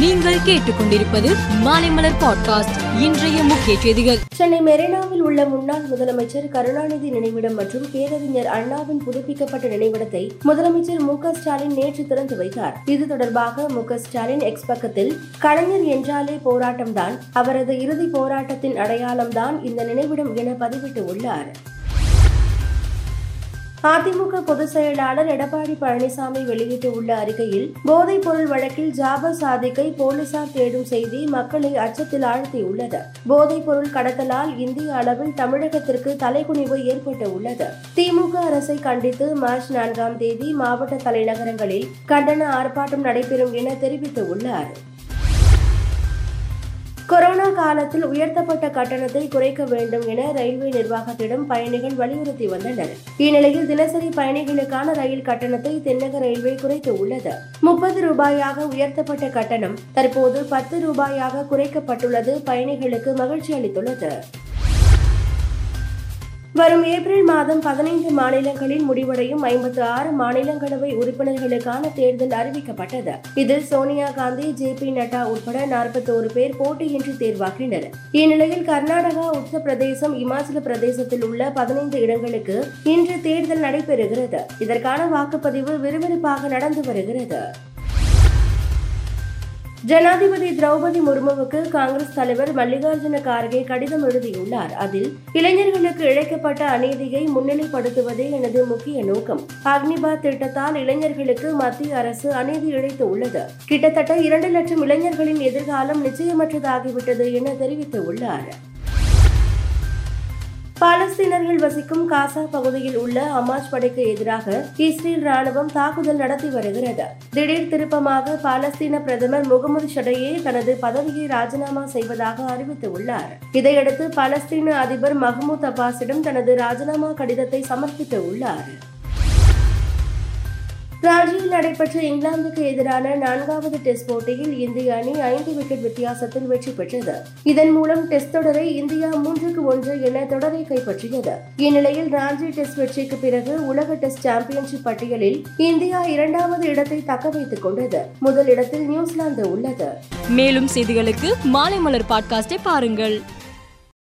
நீங்கள் கேட்டுக்கொண்டிருப்பது மாலைமலர் பாட்காஸ்ட். இன்றைய முக்கிய செய்திகள். சென்னை மெரினாவில் உள்ள முன்னாள் முதலமைச்சர் கருணாநிதி நினைவிடம் மற்றும் பேரறிஞர் அண்ணாவின் புதுப்பிக்கப்பட்ட நினைவிடத்தை முதலமைச்சர் மு ஸ்டாலின் நேற்று திறந்து வைத்தார். இது தொடர்பாக மு ஸ்டாலின் எக்ஸ் பக்கத்தில் கலைஞர் என்றாலே போராட்டம்தான் அவரது இறுதி போராட்டத்தின் அடையாளம்தான் இந்த நினைவிடம் என பதிவிட்டு உள்ளார். அதிமுக பொதுச் செயலாளர் எடப்பாடி பழனிசாமி வெளியிட்டுள்ள அறிக்கையில் போதைப் பொருள் வழக்கில் ஜாபர் சாதிக்கை போலீசார் தேடும் செய்தி மக்களை அச்சத்தில் ஆழ்த்தியுள்ளது. போதைப் பொருள் கடத்தலால் இந்திய அளவில் தமிழகத்திற்கு தலைக்குனிவு ஏற்பட்டு உள்ளது திமுக அரசை கண்டித்து மார்ச் நான்காம் தேதி மாவட்ட தலைநகரங்களில் கண்டன ஆர்ப்பாட்டம் நடைபெறும் என தெரிவித்துள்ளார். கொரோனா காலத்தில் உயர்த்தப்பட்ட கட்டணத்தை குறைக்க வேண்டும் என ரயில்வே நிர்வாகத்திடம் பயணிகள் வலியுறுத்தி வந்தனர். இந்நிலையில் தினசரி பயணிகளுக்கான ரயில் கட்டணத்தை தென்னக ரயில்வே குறைத்து உள்ளது. முப்பது ரூபாயாக உயர்த்தப்பட்ட கட்டணம் தற்போது பத்து ரூபாயாக குறைக்கப்பட்டுள்ளது. பயணிகளுக்கு மகிழ்ச்சி அளித்துள்ளது. வரும் ஏப்ரல் மாதம் பதினைந்து மாநிலங்களில் முடிவடையும் ஐம்பத்து ஆறு மாநிலங்களவை உறுப்பினர்களுக்கான தேர்தல் அறிவிக்கப்பட்டது. இதில் சோனியா காந்தி ஜே பி நட்டா உட்பட நாற்பத்தோரு பேர் போட்டியின்றி தேர்வாகினர். இந்நிலையில் கர்நாடகா உத்தரப்பிரதேசம் இமாச்சல பிரதேசத்தில் உள்ள பதினைந்து இடங்களுக்கு இன்று தேர்தல் நடைபெறுகிறது. இதற்கான வாக்குப்பதிவு விறுவிறுப்பாக நடந்து வருகிறது. ஜனாதிபதி திரௌபதி முர்முவுக்கு காங்கிரஸ் தலைவர் மல்லிகார்ஜுன கார்கே கடிதம் எழுதியுள்ளார். அதில் இளைஞர்களுக்கு இழைக்கப்பட்ட அநீதியை முன்னிலைப்படுத்துவதே எனது முக்கிய நோக்கம். அக்னிபாத் திட்டத்தால் இளைஞர்களுக்கு மத்திய அரசு அநீதி இழைத்து உள்ளது. கிட்டத்தட்ட இரண்டு லட்சம் இளைஞர்களின் எதிர்காலம் நிச்சயமற்றதாகிவிட்டது என தெரிவித்துள்ளார். பாலஸ்தீனர்கள் வசிக்கும் காசா பகுதியில் உள்ள அமாஜ் படைக்கு எதிராக இஸ்ரேல் ராணுவம் தாக்குதல் நடத்தி வருகிறது. திடீர் திருப்பமாக பாலஸ்தீன பிரதமர் முகமது ஷடையே தனது பதவியை ராஜினாமா செய்வதாக அறிவித்துள்ளார். இதையடுத்து பாலஸ்தீன அதிபர் மஹ்மூத் அப்பாஸிடம் தனது ராஜினாமா கடிதத்தை சமர்ப்பித்து உள்ளார் ராஞ்சியில் நடைபெற்ற இங்கிலாந்துக்கு எதிரான நான்காவது டெஸ்ட் போட்டியில் இந்திய அணி ஐந்து விக்கெட் வித்தியாசத்தில் வெற்றி பெற்றது. இதன் மூலம் டெஸ்ட் தொடரை இந்தியா மூன்றுக்கு ஒன்று என தொடரை கைப்பற்றியது. இந்நிலையில் ராஞ்சி டெஸ்ட் வெற்றிக்கு பிறகு உலக டெஸ்ட் சாம்பியன்ஷிப் பட்டியலில் இந்தியா இரண்டாவது இடத்தை தக்க வைத்துக் கொண்டது. முதல் இடத்தில் நியூசிலாந்து உள்ளது. மேலும் செய்திகளுக்கு மாலைமலர் பாட்காஸ்டை பாருங்கள்.